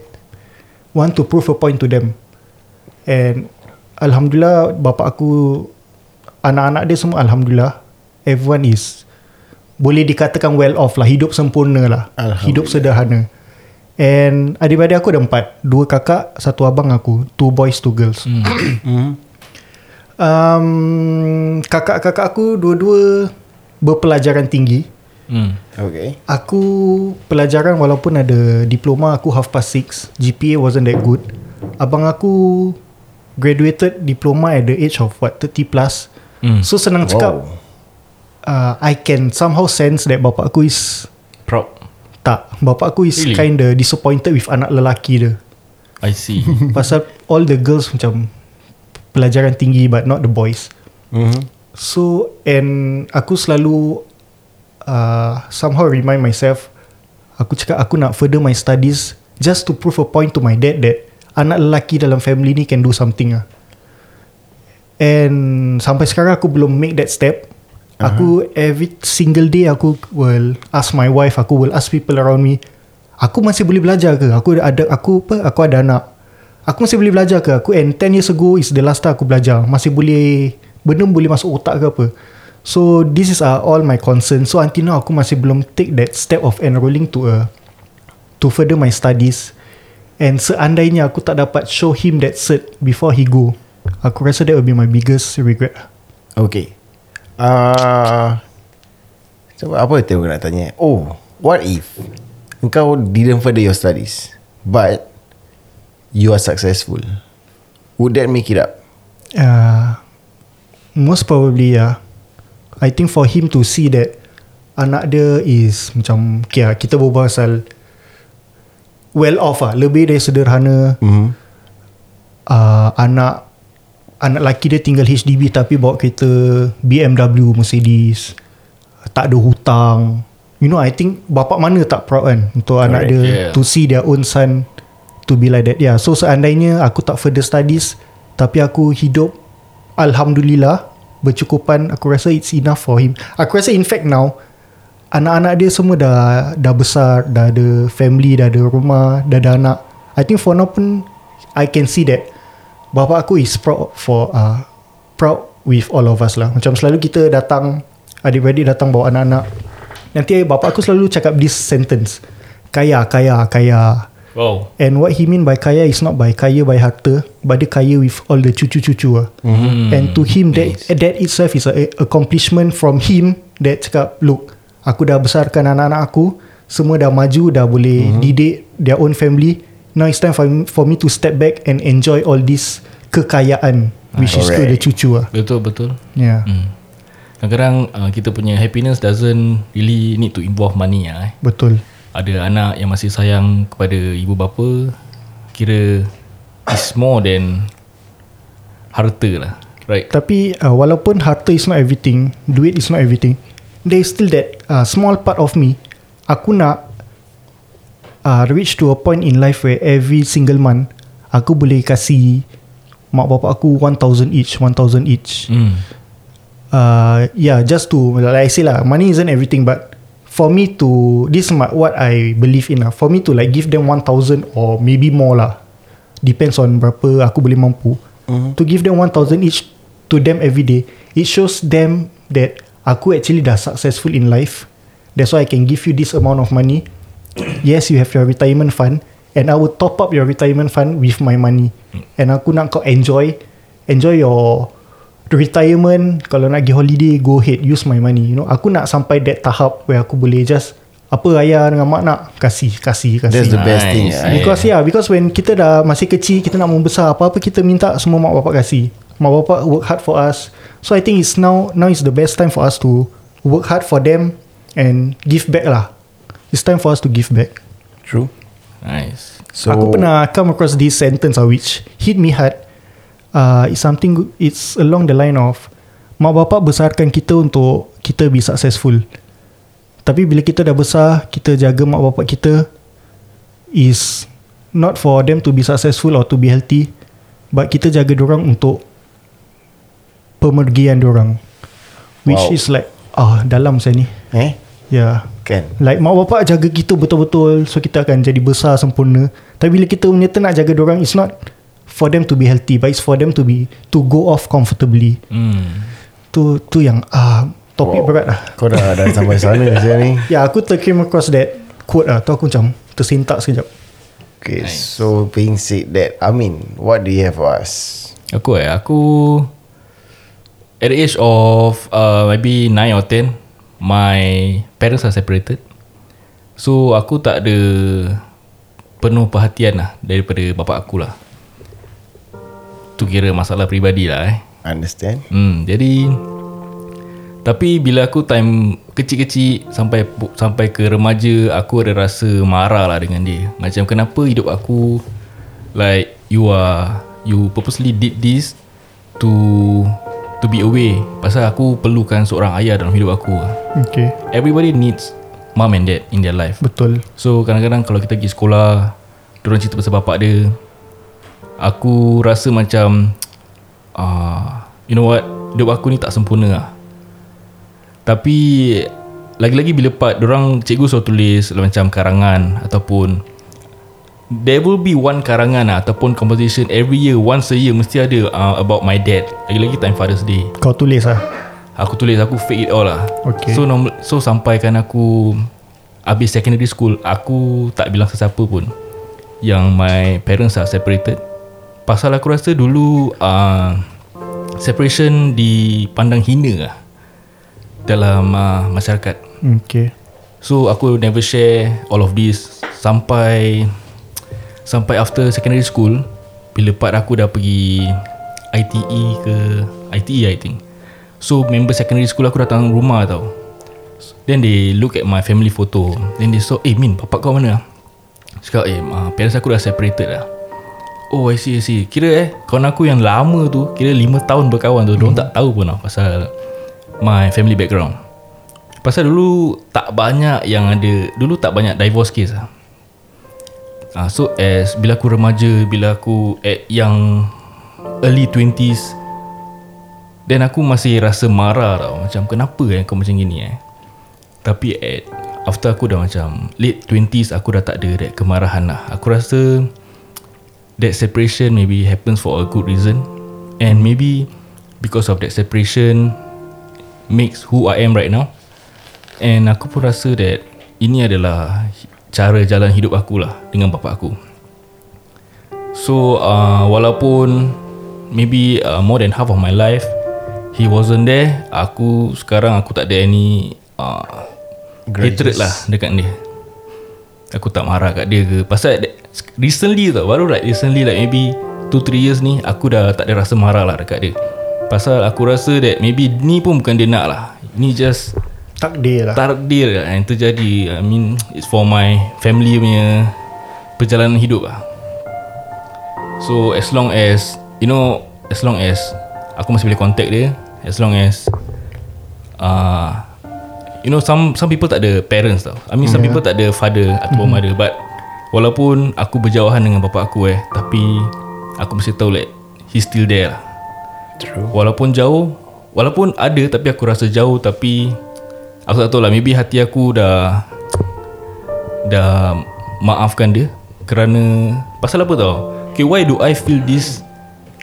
want to prove a point to them, and alhamdulillah bapa aku anak-anak dia semua alhamdulillah everyone is boleh dikatakan well off lah. Hidup sempurna lah. Hidup sederhana. And adik-adik aku ada empat. Dua kakak satu abang aku. Two boys two girls. *clears throat* Hmm. um, kakak-kakak aku dua-dua berpelajaran tinggi. Hmm. Okay. Aku pelajaran walaupun ada diploma aku half past six. GPA wasn't that good. Abang aku graduated diploma at the age of what 30 plus Hmm. So senang cakap Wow. uh, I can somehow sense that bapak aku is Proud. Tak Bapak aku is Really? kinda disappointed with anak lelaki dia I see. *laughs* Pasal all the girls macam Pelajaran tinggi but not the boys Mm-hmm. So and aku selalu uh, somehow remind myself aku cakap aku nak further my studies just to prove a point to my dad that anak lelaki dalam family ni can do something ah. And sampai sekarang aku belum make that step. Uh-huh. Aku every single day aku will ask my wife, aku will ask people around me, aku masih boleh belajar ke? Aku ada aku apa? Aku ada anak. Aku masih boleh belajar ke? Aku and 10 years ago is the last time aku belajar. Masih boleh benda boleh masuk otak ke apa? So this is uh, all my concern. So until now aku masih belum take that step of enrolling to a to further my studies. And seandainya aku tak dapat show him that cert before he go, aku rasa that will be my biggest regret. Okay. Uh, so apa yang aku nak tanya? Oh, what if engkau didn't further your studies, but you are successful? Would that make it up? Uh, most probably yeah. I think for him to see that anak dia is macam okay, lah, kita berbual pasal well off ah, lebih dari sederhana. Mm-hmm. uh, anak anak lelaki dia tinggal HDB tapi bawa kereta BMW Mercedes tak ada hutang you know I think bapak mana tak proud kan untuk Correct, anak dia yeah. to see their own son to be like that yeah so seandainya aku tak further studies tapi aku hidup Alhamdulillah bercukupan aku rasa it's enough for him aku rasa in fact now anak-anak dia semua dah dah besar dah ada family dah ada rumah dah ada anak I think for now pun I can see that bapa aku is proud for uh, proud with all of us lah. Macam selalu kita datang adik-beradik datang bawa anak-anak. Nanti bapa aku selalu cakap this sentence. Kaya, kaya, kaya. Wow. And what he mean by kaya is not by kaya by harta, but dia kaya with all the cucu-cucu lah. Mm-hmm. And to him that that itself is a accomplishment from him that cakap, look, aku dah besarkan anak-anak aku, semua dah maju, dah boleh mm-hmm. didik their own family. Now it's time for, for me to step back and enjoy all this kekayaan which is to the cucu lah. Betul betul. Yeah. Hmm. Kadang-kadang uh, kita punya happiness doesn't really need to involve money lah eh. Betul. Ada anak yang masih sayang kepada ibu bapa kira is more than harta lah. Right. Tapi uh, walaupun harta is not everything, duit is not everything, there is still that uh, small part of me. Aku nak uh, reach to a point in life where every single month aku boleh kasih mak bapak aku 1000 each, 1000 each. Hmm. Uh, yeah, just to like I say lah, money isn't everything, but for me to this is what I believe in lah. For me to like give them 1000 or maybe more lah, depends on berapa aku boleh mampu. Mm-hmm. To give them 1000 each to them every day, it shows them that aku actually dah successful in life. That's why I can give you this amount of money. yes, you have your retirement fund, and I will top up your retirement fund with my money. And aku nak kau enjoy, enjoy your retirement. Kalau nak pergi holiday, go ahead, use my money. You know, aku nak sampai that tahap where aku boleh just apa ayah dengan mak nak kasih, kasih, kasih. That's the best thing. Yeah. Because yeah, because when kita dah masih kecil, kita nak membesar, apa-apa kita minta semua mak bapak kasih. Mak bapak work hard for us. So I think it's now now is the best time for us to work hard for them and give back lah. It's time for us to give back. True. Nice. So Aku pernah come across this sentence uh, which hit me hard. Uh, it's something it's along the line of mak bapak besarkan kita untuk kita be successful. Tapi bila kita dah besar, kita jaga mak bapak kita is not for them to be successful or to be healthy, but kita jaga dorang untuk pemergian dorang. Which Wow. is like ah dalam saya ni. eh Yeah. kan Like mak bapak jaga kita betul-betul So kita akan jadi besar sempurna Tapi bila kita punya nak jaga dorang It's not for them to be healthy But it's for them to be To go off comfortably Hmm. Tu tu yang ah Topik Wow. berat lah Kau dah dah sampai sana saya ni *laughs* Ya aku tercame across that Quote lah Tu aku macam Tersentak sekejap Okay so being said that I mean What do you have for us Aku eh Aku At the age of uh, Maybe 9 or 10 My parents are separated. So aku tak ada Penuh perhatian lah Daripada bapak aku lah. Tu kira masalah peribadi lah eh. Understand. Hmm, jadi tapi bila aku time kecil-kecil sampai sampai ke remaja aku ada rasa marah lah dengan dia. Macam kenapa hidup aku like you are you purposely did this to to be away. Pasal aku perlukan seorang ayah dalam hidup aku. Okay Everybody needs mom and dad in their life. Betul So kadang-kadang kalau kita pergi sekolah Diorang cerita pasal bapak dia Aku rasa macam uh, You know what Hidup aku ni tak sempurna lah Tapi Lagi-lagi bila part Diorang cikgu suruh tulis Macam karangan Ataupun There will be one karangan lah Ataupun composition Every year. Once a year Mesti ada uh, About my dad. Lagi-lagi time Father's Day. Kau tulis lah. Aku tulis Aku fake it all lah. Okay. So normal, so sampaikan aku Habis secondary school Aku tak bilang sesiapa pun Yang my parents are separated. Pasal aku rasa dulu uh, Separation dipandang hina lah Dalam uh, masyarakat. Okay. So aku never share all of this. Sampai Sampai after secondary school Bila part aku dah pergi ITE ke ITE I think. So member secondary school aku datang rumah tau. Then they look at my family photo. Then they saw Eh Min bapak kau mana? Cakap eh uh, parents aku dah separated lah. Oh I see I see. Kira eh Kawan aku yang lama tu Kira 5 tahun berkawan tu Diorang tak tahu pun lah Pasal My family background. Pasal dulu Tak banyak yang ada Dulu tak banyak divorce case lah uh, So as Bila aku remaja Bila aku At yang Early 20s Then aku masih rasa marah tau. Macam kenapa eh kau macam gini eh? Tapi at After aku dah macam Late 20s Aku dah tak ada that kemarahan lah. Aku rasa That separation maybe happens for a good reason. And maybe Because of that separation Makes who I am right now. And aku pun rasa that Ini adalah Cara jalan hidup aku lah Dengan bapa aku. So uh, Walaupun Maybe uh, more than half of my life He wasn't there Aku Sekarang aku tak ada any uh, Hatred lah Dekat dia. Aku tak marah kat dia ke. Pasal Recently tau Baru like recently like maybe 2-3 years ni Aku dah tak ada rasa marah lah dekat dia. Pasal aku rasa that Maybe ni pun bukan dia nak lah. Ni just Takdir lah. Takdir lah yang terjadi I mean it's for my family punya perjalanan hidup lah. So as long as you know as long as aku masih boleh contact dia as long as uh, you know some some people tak ada parents tau. I mean some people tak ada father ataupun mother but walaupun aku berjauhan dengan bapa aku eh tapi aku mesti tahu like he's still there lah. True. Walaupun jauh Walaupun ada Tapi aku rasa jauh Tapi Aku tak tahu lah Maybe hati aku dah Dah Maafkan dia Kerana Pasal apa tau? Okay why do I feel this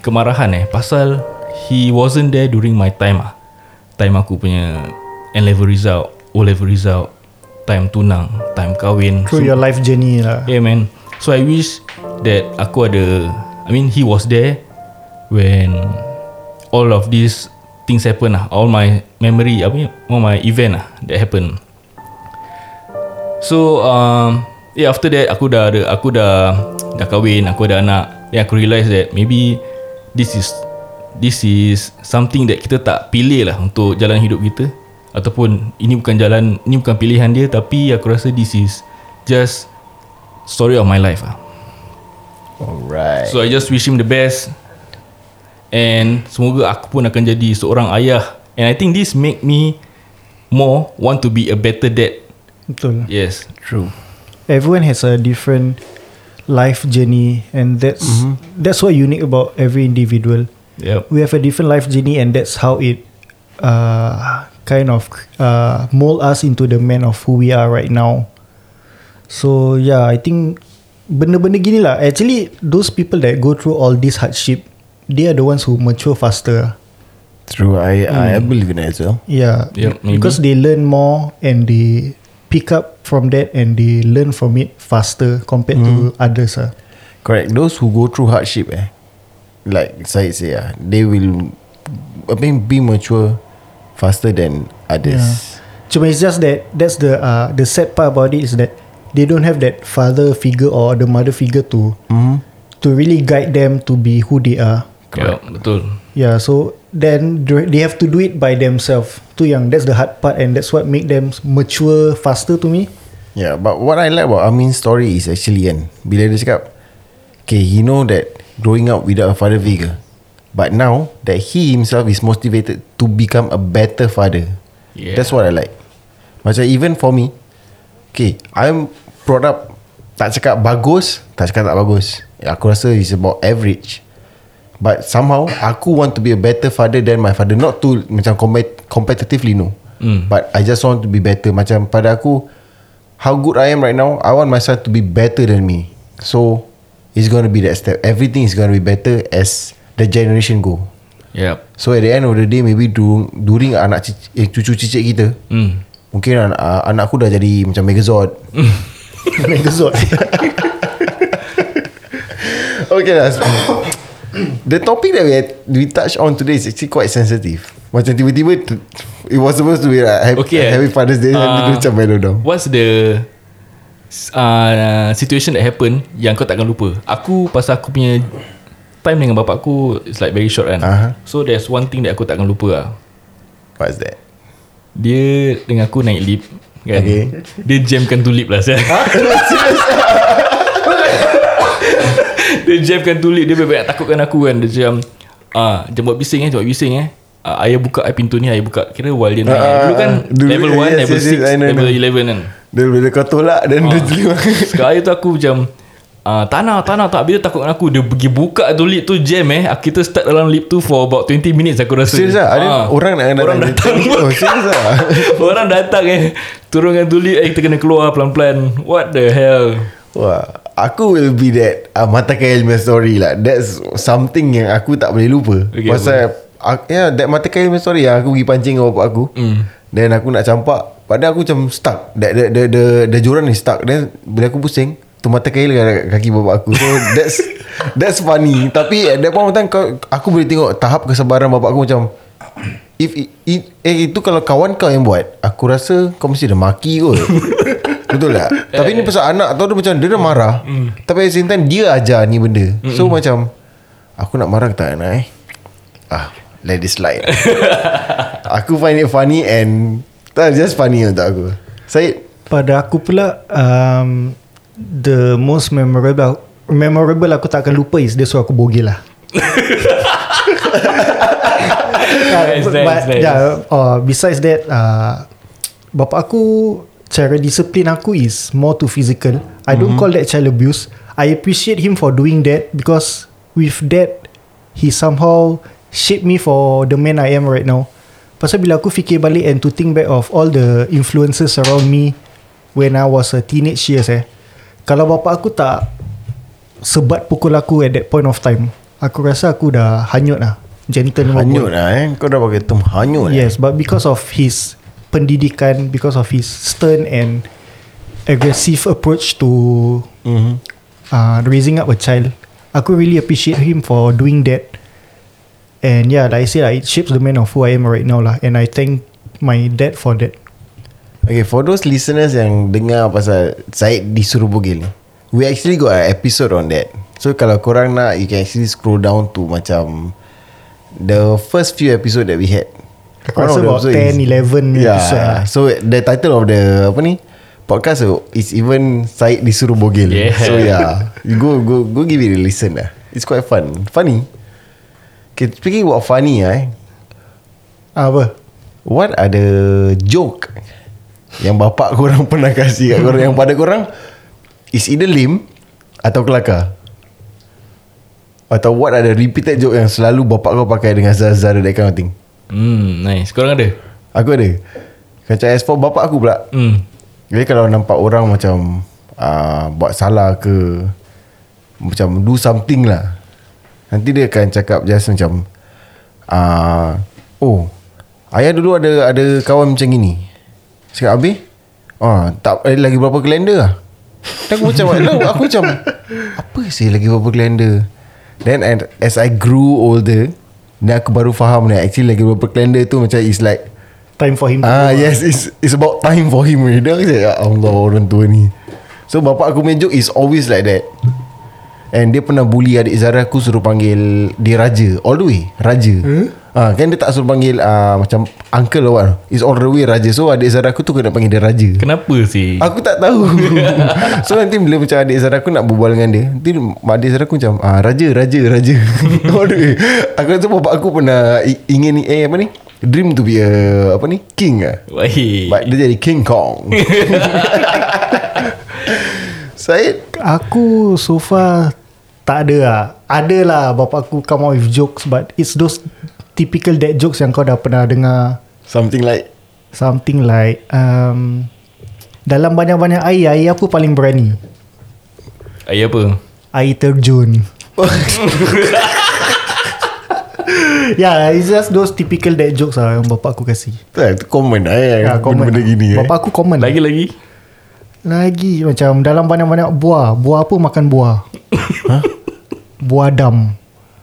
Kemarahan eh? Pasal He wasn't there during my time ah. Time aku punya N-level result O-level result Time tunang Time kahwin Through your life journey lah. Yeah man. So I wish That aku ada I mean he was there When All of these Things happen lah All my memory Apa ni All my event lah That happen. So um, Yeah after that Aku dah ada Aku dah Dah kahwin Aku ada anak. Then aku realise that Maybe This is This is Something that kita tak pilih lah Untuk jalan hidup kita. Ataupun Ini bukan jalan Ini bukan pilihan dia Tapi aku rasa this is Just Story of my life lah. Alright. So I just wish him the best. And Semoga aku pun akan jadi Seorang ayah And I think this make me More Want to be a better dad. Betul. Yes. True. Everyone has a different Life journey And that's That's what unique about Every individual. Yep. We have a different life journey And that's how it uh, Kind of uh, Mold us into the man of who we are right now. So yeah I think Benda-benda gini lah. Actually Those people that go through All this hardship They are the ones who mature faster True I I believe in that as well. Yeah Yep, maybe. Because they learn more And they Pick up from that And they learn from it Faster Compared to others ah. Correct. Those who go through hardship eh Like Syed say ah, They will I mean be mature Faster than others. Cuma it's just that That's the uh, The sad part about it Is that They don't have that Father figure Or the mother figure To To really guide them To be who they are. Yep Betul. Yeah so Then They have to do it by themselves Tu yang That's the hard part And that's what make them Mature faster to me Yeah, but what I like about Amin's story is actually kan bila dia cakap, okay, he know that growing up without a father figure, but now that he himself is motivated to become a better father. Yeah. That's what I like. Macam even for me, okay, I'm brought up tak cakap bagus, tak cakap tak bagus. Aku rasa is about average. But somehow Aku want to be a better father Than my father. Not to Macam compet- competitively no. Hmm. But I just want to be better. Macam pada aku How good I am right now I want my son to be better than me. So It's going to be that step. Everything is going to be better As the generation go. Yep. So at the end of the day Maybe during, during anak eh, cucu cicit kita Hmm. Mungkin anak, anak aku dah jadi Macam Megazord. *laughs* Megazord. *laughs* Okay lah *clears throat* The topic that we had, we touch on today is actually quite sensitive. Macam tiba-tiba it was supposed to be like happy, Okay, eh. happy Father's Day uh, macam mellow down. What's the uh, situation that happen yang kau takkan lupa? Aku pasal aku punya time dengan bapak aku is like very short kan. Aha. So there's one thing that aku takkan lupa lah. What's that? Dia dengan aku naik lift kan. Okay. Dia jamkan tu lift lah saya. *laughs* *laughs* dia jamkan tu lift Dia banyak takutkan aku kan. Dia macam ah, Jangan buat bising eh Jangan buat bising eh. Ah, Ayah buka eh, pintu ni Ayah buka. Kira while dia naik Ah, Dulu kan dulu, Level 1 yes, Level yes, yes, I 6 know, Level know. 11 kan. Dia bila kau tolak Dan dia *laughs* terima. Sekarang tu aku macam Ah, tanah tanah tak Bila takut dengan aku Dia pergi buka tu lift tu jam eh Kita start dalam lift tu For about 20 minutes aku rasa. Serius lah Ada Ah. orang nak Orang nak- datang *laughs* Oh serius lah *laughs* Orang datang eh. Turunkan tu lift eh Kita kena keluar pelan-pelan. What the hell? Wah Aku will be that uh, Mata kail story lah. That's something yang aku tak boleh lupa. Okay, Pasal uh, yeah, That mata kail story yang Aku pergi pancing dengan bapak aku Hmm. Then aku nak campak Padahal aku macam stuck. That the, the, the, the joran ni stuck. Then bila aku pusing Tu mata kail kaki bapak aku. So *laughs* that's That's funny. Tapi at that point of time Aku boleh tengok Tahap kesabaran bapak aku macam If it, it, Eh itu kalau kawan kau yang buat Aku rasa Kau mesti dah maki kot *laughs* Betul tak? *laughs* Tapi ni pasal anak Tahu dia macam Dia dah marah. Tapi at the same time Dia ajar ni benda. So macam Aku nak marah ke tak nak eh? Ah Let it slide. *laughs* Aku find it funny And tak, Just funny untuk aku. Syed Pada aku pula um, The most memorable Memorable aku tak akan lupa is Dia suruh aku bogel lah. *laughs* Nice, But nice. yeah, uh, Besides that uh, Bapak aku Cara disiplin aku is More to physical. I don't call that child abuse. I appreciate him for doing that Because With that He somehow Shaped me for The man I am right now. Pasal bila aku fikir balik And to think back of All the influences around me When I was a teenage years eh Kalau bapak aku tak Sebat pukul aku At that point of time Aku rasa aku dah Hanyut lah. Gentle Hanyut lah eh. Kau dah pakai term hanyut eh? Yes, but because of his pendidikan, because of his stern and aggressive approach to mm-hmm. uh, raising up a child, aku really appreciate him for doing that. And yeah, like I said, it shapes the man of who I am right now lah. And I thank my dad for that. Okay for those listeners Yang dengar pasal Syed disuruh ni We actually got an episode on that So kalau korang nak You can actually scroll down to Macam The first few episode that we had Aku rasa about episode 10, 11 yeah. episode lah. So the title of the Apa ni Podcast tu Is even Syed disuruh bogel. Yeah. So yeah. You go go go give it a listen lah. It's quite fun. Funny. Okay speaking about funny ah, eh. Apa? What are the joke Yang bapak *laughs* korang pernah kasih kat korang? Yang pada korang Is either lame Atau kelakar? Atau what are the repeated joke Yang selalu bapak kau pakai Dengan Zara-Zara That kind of thing Hmm nice. Korang ada? Aku ada. Macam as for bapak aku pula. Hmm. Jadi kalau nampak orang macam uh, Buat salah ke Macam do something lah. Nanti dia akan cakap just macam uh, Oh Ayah dulu ada ada kawan macam gini. Cakap habis ah, Tak ada lagi berapa kalender lah? Dan aku macam Aku macam Apa sih lagi berapa kalender? Then and, as I grew older Then aku baru faham ni. Actually lagi berapa kalender tu Macam is like Time for him Ah yes it's, it's about time for him. Dia kata ya Allah orang tua ni. So bapak aku punya joke is always like that. And dia pernah bully adik Zara aku Suruh panggil dia Raja. All the way Raja. Hmm? Ah, Kan dia tak suruh panggil uh, Macam uncle what. It's all the way Raja. So adik Zara aku tu kena panggil dia Raja. Kenapa sih? Aku tak tahu. *laughs* So nanti bila macam adik Zara aku nak berbual dengan dia Nanti adik Zara aku macam ah, Raja, Raja, Raja. *laughs* All the way. Aku rasa bapak aku pernah Ingin Eh apa ni? Dream to be a Apa ni? King lah Baik. But dia jadi King Kong. *laughs* Syed Aku so far Tak ada lah Ada lah Bapak aku come out with jokes But it's those Typical dad jokes Yang kau dah pernah dengar. Something like? Something like um, Dalam banyak-banyak air Air apa paling berani. Air apa? Air terjun. Yeah It's just those typical dad jokes lah Yang bapak aku kasih. Tak, Itu common lah eh, Ya, common. Lah. gini eh. Bapak aku common. Lagi-lagi? Lagi macam Dalam banyak-banyak buah. Buah apa makan buah? Buah dam.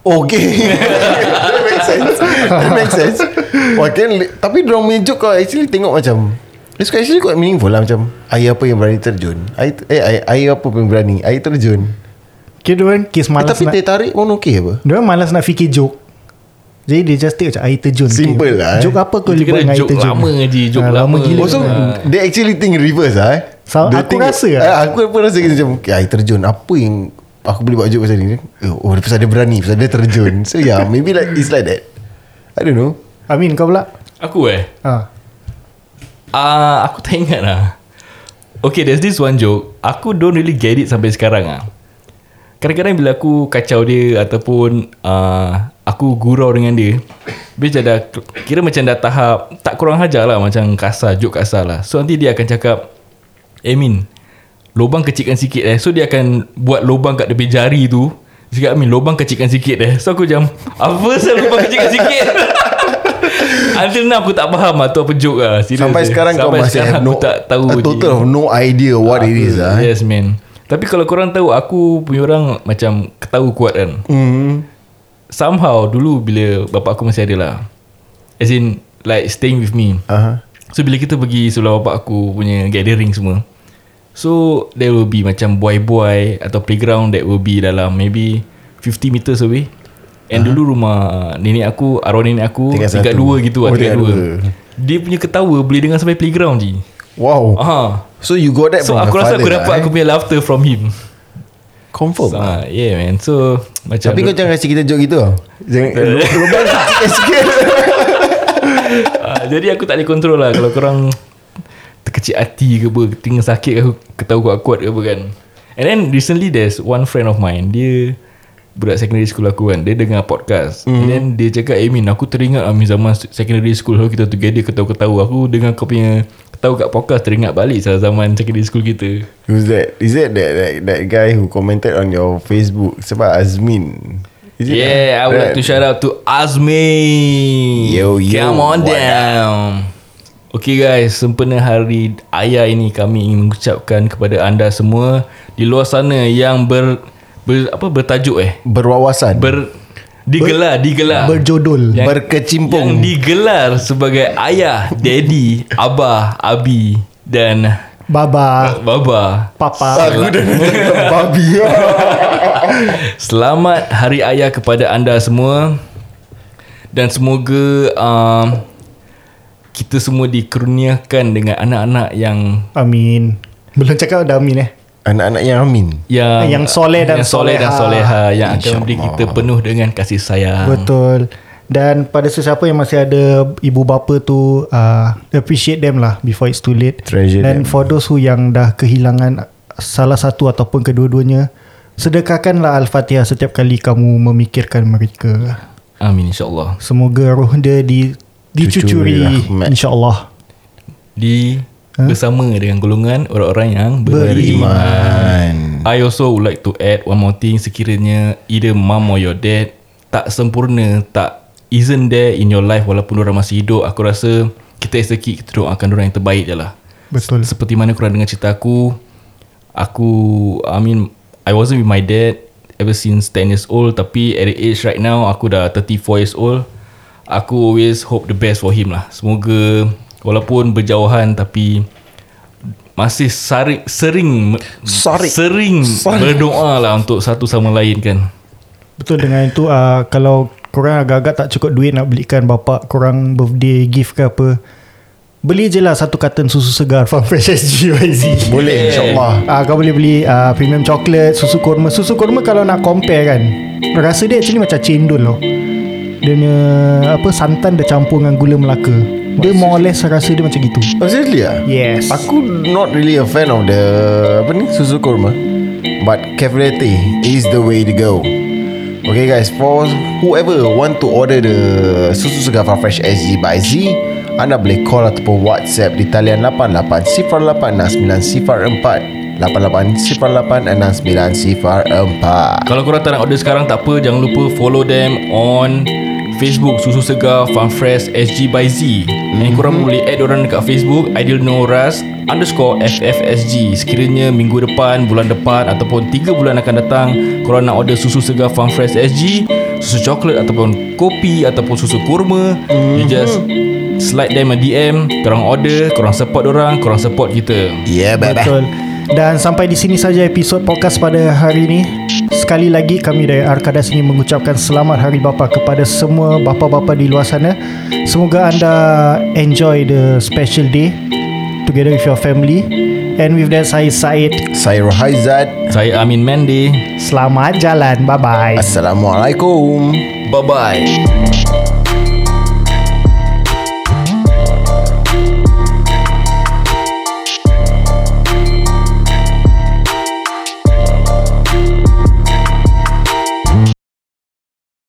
Okay. *laughs* That makes sense That makes sense. *laughs* Wah, kan, Tapi dorang punya joke kau actually tengok macam It's actually quite meaningful lah macam Air apa yang berani terjun? Air, eh, air, air apa yang berani? Air terjun. Kira diorang Kes eh, malas Tapi nak teh tarik pun okay apa? Diorang malas nak fikir joke. Jadi dia just take macam air terjun Simple lah, eh. Joke apa kau libat kira dengan air joke terjun? lama je, joke Ah, lama. gila. Oh so They actually think reverse lah eh? So, They aku rasa lah. eh, Aku pun rasa macam okay, Air terjun Apa yang Aku boleh buat joke pasal ni? Oh dia pasal dia berani Pasal dia terjun. So yeah Maybe like It's like that I don't know. Amin kau pula? Aku eh? Ha. Ah, Aku tak ingat lah. Okay there's this one joke. Aku don't really get it sampai sekarang ah. Kadang-kadang bila aku kacau dia Ataupun uh, Aku gurau dengan dia Dia macam dah Kira macam dah tahap Tak kurang hajar lah Macam kasar Joke kasar lah. So nanti dia akan cakap Eh Min Lubang kecilkan sikit eh. So dia akan Buat lubang kat tepi jari tu Dia cakap Min lubang kecilkan sikit eh So aku macam Apa sah lubang kecilkan sikit *laughs* Until now aku tak faham lah Tu apa joke lah Serius Sampai eh. sekarang kau Sampai masih sekarang have aku no tak tahu a total of no idea what it is lah. Yes man Tapi kalau korang tahu Aku punya orang Macam ketawa kuat kan Hmm. Somehow Dulu bila Bapak aku masih ada lah As in Like staying with me Aha. So bila kita pergi Sebelah bapak aku punya Gathering semua So There will be macam Buai-buai Atau playground That will be dalam Maybe 50 meters away And uh-huh. dulu rumah Nenek aku Arwah nenek aku Tingkat dua gitu lah Oh, Tingkat tingkat dua dua. Dia punya ketawa Boleh dengar sampai playground je Wow. Aha. So you got that So from aku rasa aku lah, dapat eh? Aku punya laughter from him Confirm. so, ah, Yeah man So Macam Tapi kau jangan kasi kita joke gitu. Jangan *laughs* lubang *laughs* sikit-sikit. Ah, Jadi aku tak boleh control lah Kalau korang Terkecil hati ke apa Tinggal sakit ke Aku ketawa kuat-kuat ke apa kan. And then recently There's one friend of mine Dia Budak secondary school aku kan Dia dengar podcast. Mm. And then dia cakap Eh Min aku teringat Amin zaman secondary school Kalau kita together ketawa-ketawa Aku dengar kau punya Ketawa kat podcast Teringat balik Salah zaman secondary school kita. Who's that? Is that that, that that guy who commented on your Facebook? Sebab Azmin? Is it Yeah I would like to shout out to Azmi Yo, yo, Come on down Okay guys. Sempena hari ayah ini Kami ingin mengucapkan kepada anda semua Di luar sana yang ber, ber apa bertajuk eh? Berwawasan. ber digelar digelar. Berjodol yang, Berkecimpung. yang digelar sebagai ayah daddy abah abi dan Baba. Baba. Papa. Aku dah babi. *laughs* Selamat Hari Ayah kepada anda semua. Dan semoga um, Kita semua dikurniakan dengan anak-anak yang Amin Belum cakap dah amin eh Anak-anak yang amin. yang Yang soleh dan yang soleh dan soleha. yang akan memberi kita penuh dengan kasih sayang. Betul Dan pada sesiapa yang masih ada Ibu bapa tu uh, Appreciate them lah Before it's too late Treasure Dan them. for those who yang dah kehilangan Salah satu ataupun kedua-duanya Sedekahkanlah Al-Fatihah Setiap kali kamu memikirkan mereka Amin insya-Allah. Semoga roh dia di, Dicucuri rahmat. InsyaAllah Di bersama dengan golongan orang-orang yang Beriman. beriman. I also would like to add one more thing sekiranya either mom or your dad tak sempurna, tak isn't there in your life walaupun orang masih hidup, aku rasa kita as a kid kita doakan orang yang terbaik je lah. Betul Seperti mana korang dengar cerita aku, aku I mean I wasn't with my dad ever since 10 years old tapi at the age right now aku dah 34 years old. Aku always hope the best for him lah. Semoga walaupun berjauhan tapi masih sari, sering Sarik. sering Sarik. berdoa lah untuk satu sama lain kan. Betul dengan itu uh, Kalau korang agak-agak tak cukup duit Nak belikan bapak korang Birthday gift ke apa Beli je lah satu carton susu segar From *laughs* Fresh SG YZ Boleh insyaAllah. Ah, kau boleh beli uh, premium coklat, susu kurma. Susu kurma kalau nak compare kan, rasa dia actually macam cendol loh. Dia punya apa santan dia campur dengan gula Melaka. Dia more or less rasa dia macam gitu. Oh seriously ah? Yes. Aku not really a fan of the apa ni susu kurma. But carefulty is the way to go Okay guys For whoever want to order the Susu Segar Farm Fresh SG by Z Anda boleh call ataupun WhatsApp di talian 88-08-9904 88-08-9904 Kalau korang tak nak order sekarang tak apa Jangan lupa follow them on Facebook Susu Segar Farm Fresh SG by Z. Mm-hmm. And korang boleh add orang dekat Facebook Ideal Noras underscore FFSG Sekiranya minggu depan, bulan depan Ataupun 3 bulan akan datang Korang nak order Susu Segar Farm Fresh SG Susu coklat ataupun kopi Ataupun susu kurma mm-hmm. You just slide them a DM Korang order, korang support orang Korang support kita. Yeah baby Betul Dan sampai di sini saja episod podcast pada hari ini. Sekali lagi kami dari Arkadas ini mengucapkan selamat Hari Bapa kepada semua bapa-bapa di luar sana. Semoga anda enjoy the special day Together with your family. And with that saya Said. Saya Rohaizat Saya Amin Mendy Selamat jalan. Bye-bye. Assalamualaikum. Bye-bye